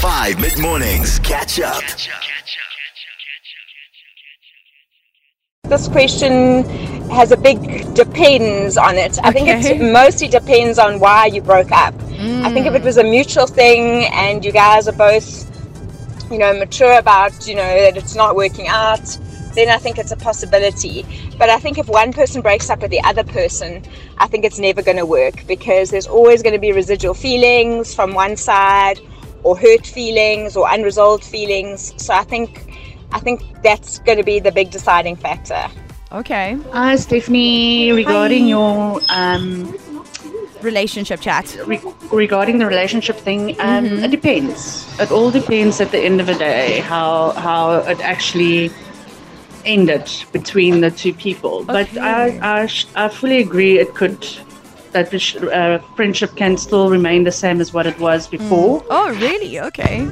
5 mid mornings. Catch up. This question has a big depends on it. I think it mostly depends on why you broke up. I think if it mm. was a mutual thing and you guys are both, you know, mature about, you know, that it's not working out, then I think it's a possibility. But I think if one person breaks up with the other person, I think it's never going to work because there's always going to be residual feelings from one side or hurt feelings or unresolved feelings. So I think I think that's going to be the big deciding factor. Okay. Hi, Stephanie. Regarding Hi. your um, Relationship chat. re- regarding the relationship thing, um, it depends. It all depends at the end of the day how how it actually ended between the two people. But I I, sh- I fully agree. It could that the sh- uh, friendship can still remain the same as what it was before. Oh, really? Okay.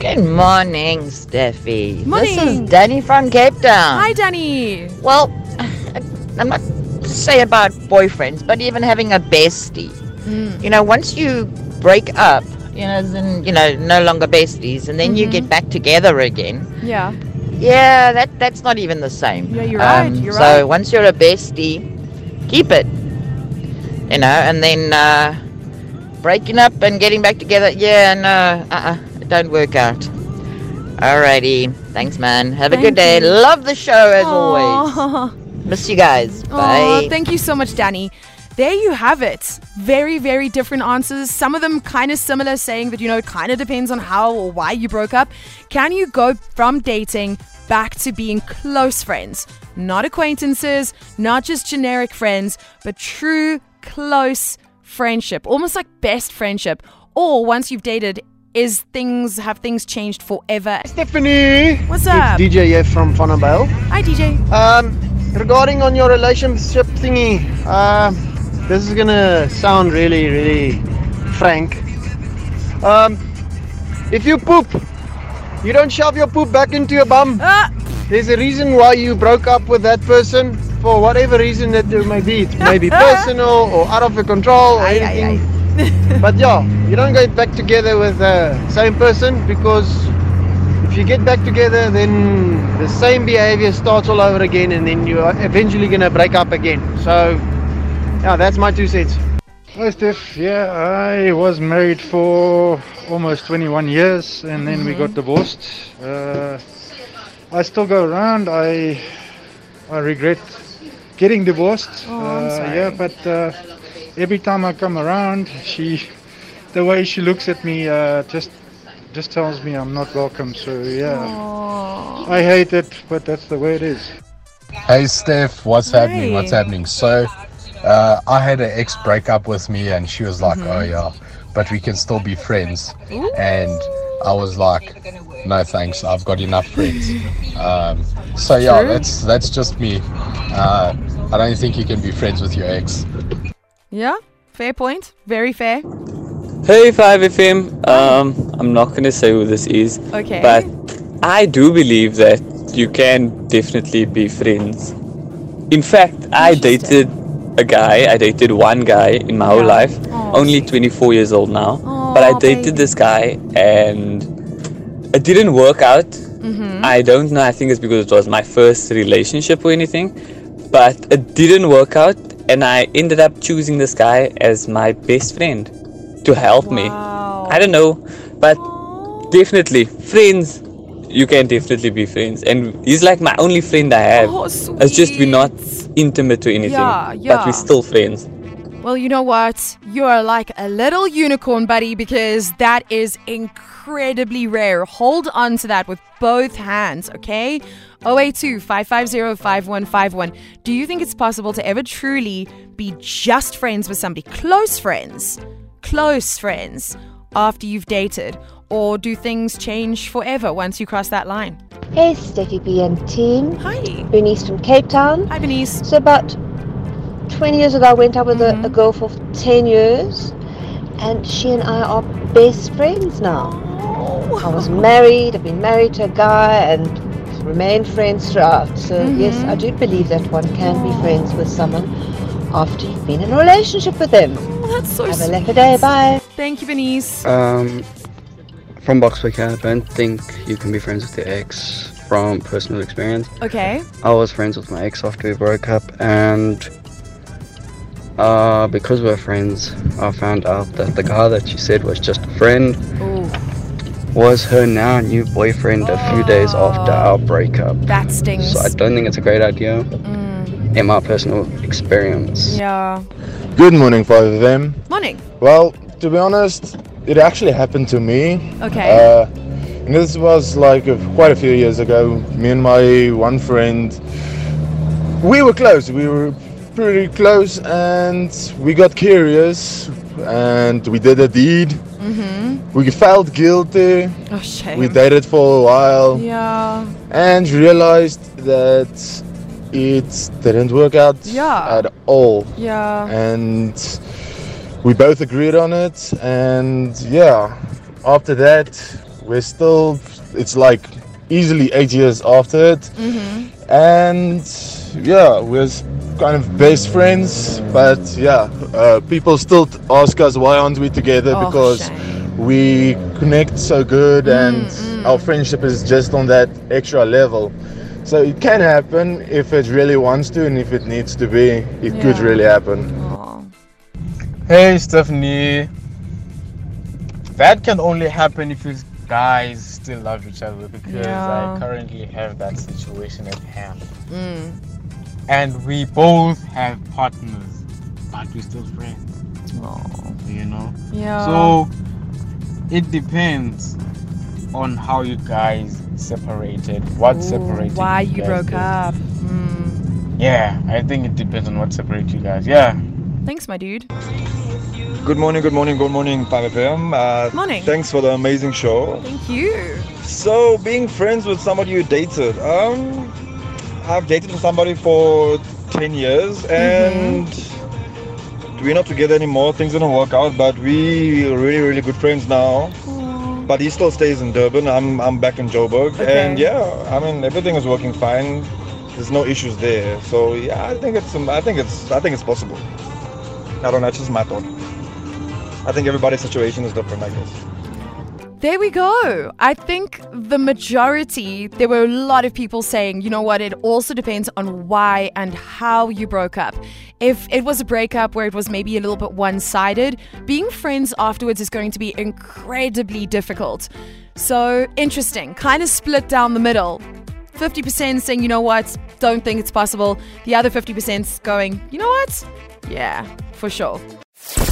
Good morning, Steffi. This Morning. is Danny from Cape Town. Hi, Danny. Well, I'm not to say about boyfriends, but even having a bestie. Mm. You know, once you break up, you know, then you know, no longer besties, and then you Mm-hmm. get back together again. Yeah. Yeah, that that's not even the same. Um, Yeah, you're right, you're so right. once you're a bestie, keep it. You know, and then uh, breaking up and getting back together. Yeah, no, uh, uh it don't work out. Alrighty, thanks, man. Have a good day. you. Love the show as always. Miss you guys. Bye. thank you so much, Danny. There you have it. Very, very different answers. Some of them kind of similar, saying that, you know, it kind of depends on how or why you broke up. Can you go from dating back to being close friends? Not acquaintances, not just generic friends, but true close friendship, almost like best friendship. Or once you've dated, is things have things changed forever? Stephanie. What's up? It's DJ here from Vanabel. Hi, DJ. Um, regarding on your relationship thingy, uh, this is gonna sound really, really frank. Um, if you poop, you don't shove your poop back into your bum. Ah, There's a reason why you broke up with that person for whatever reason that there may be. It may be personal or out of your control or Aye, aye, anything. but yeah, you don't get back together with the same person because if you get back together, then the same behavior starts all over again, and then you're eventually gonna break up again. So, yeah, that's my two cents. Hi Steph, yeah, I was married for almost 21 years and then we got divorced. Uh, I still go around, I I regret getting divorced. Oh, I'm Uh, sorry. Yeah, but uh, every time I come around, she, the way she looks at me uh, just just tells me I'm not welcome. So yeah, I hate it, but that's the way it is. Hey Steph, what's happening? What's happening? So, uh, I had an ex break up with me, and she was like, "Oh yeah, but we can still be friends." And I was like, "No thanks, I've got enough friends." Um, so yeah, True. that's that's just me. Uh, I don't think you can be friends with your ex. yeah, fair point. Very fair. Hey 5FM, um, I'm not gonna say who this is, Okay. but I do believe that you can definitely be friends. In fact, I dated a guy, I dated one guy in my whole life, Aw. only 24 years old now, but I dated baby. this guy and it didn't work out. Mm-hmm. I don't know, I think it's because it was my first relationship or anything, but it didn't work out and I ended up choosing this guy as my best friend to help me. I don't know, but definitely friends. You can definitely be friends, and he's like my only friend I have. Oh, it's just we're not intimate or anything, Yeah, but we're still friends. Well, you know what? You are like a little unicorn, buddy, because that is incredibly rare. Hold on to that with both hands, okay? 082 550 5151. Do you think it's possible to ever truly be just friends with somebody, close friends, close friends, after you've dated? Or do things change forever once you cross that line? Hey, Steffi B and team. Hi. Bernice from Cape Town. Hi, Benice. So about 20 years ago, I went out with Mhm. a, a girl for 10 years, and she and I are best friends now. I was married, I've been married to a guy, and remained friends throughout. So, yes, I do believe that one can be friends with someone after you've been in a relationship with them. Oh, that's so Have a sweet. lekker day, bye. Thank you, Benice. Um, from Boxwick, I don't think you can be friends with your ex from personal experience. Okay. I was friends with my ex after we broke up, and uh, because we're friends, I found out that the guy that she said was just a friend Ooh, was her now new boyfriend a few days after our breakup. that stings. So I don't think it's a great idea Mm, in my personal experience. yeah. Good morning, 5FM. Morning. Well, to be honest, it actually happened to me. Okay. Uh, and this was like a, quite a few years ago. Me and my one friend, we were close. We were pretty close, and we got curious, and we did a deed. Mm-hmm. We felt guilty. Oh, shame. We dated for a while Yeah. and realized that it didn't work out Yeah. at all Yeah. and we both agreed on it and yeah after that we're still it's like easily eight years after it Mm-hmm. and yeah we're kind of best friends but yeah uh, people still t- ask us why aren't we together Oh, because we connect so good and our friendship is just on that extra level so it can happen if it really wants to and if it needs to be it could really happen Hey Stephanie. That can only happen if you guys still love each other because Yeah. I currently have that situation at hand. Mm. And we both have partners, but we're still friends. You know? Yeah. So it depends on how you guys separated, what Ooh, separated. Why you guys broke did. up. Mm. Yeah, I think it depends on what separates you guys. Yeah. Thanks, my dude. Good morning, good morning, good morning, 5FM. Uh, Morning. Thanks for the amazing show. Thank you. So, being friends with somebody you dated, um, I've dated somebody for 10 years mm-hmm. and we're not together anymore. Things didn't work out, but we are really, really good friends now. But he still stays in Durban. I'm, I'm back in Joburg. Okay. And yeah, I mean, everything is working fine. There's no issues there. So yeah, I think it's, I think it's, I think it's possible. I don't know, it's just my thought. I think everybody's situation is different, I guess. There we go. I think the majority, there were a lot of people saying, you know what, it also depends on why and how you broke up. If it was a breakup where it was maybe a little bit one sided, being friends afterwards is going to be incredibly difficult. So interesting, kind of split down the middle. 50% saying, you know what, don't think it's possible. The other 50% going, you know what, yeah, for sure.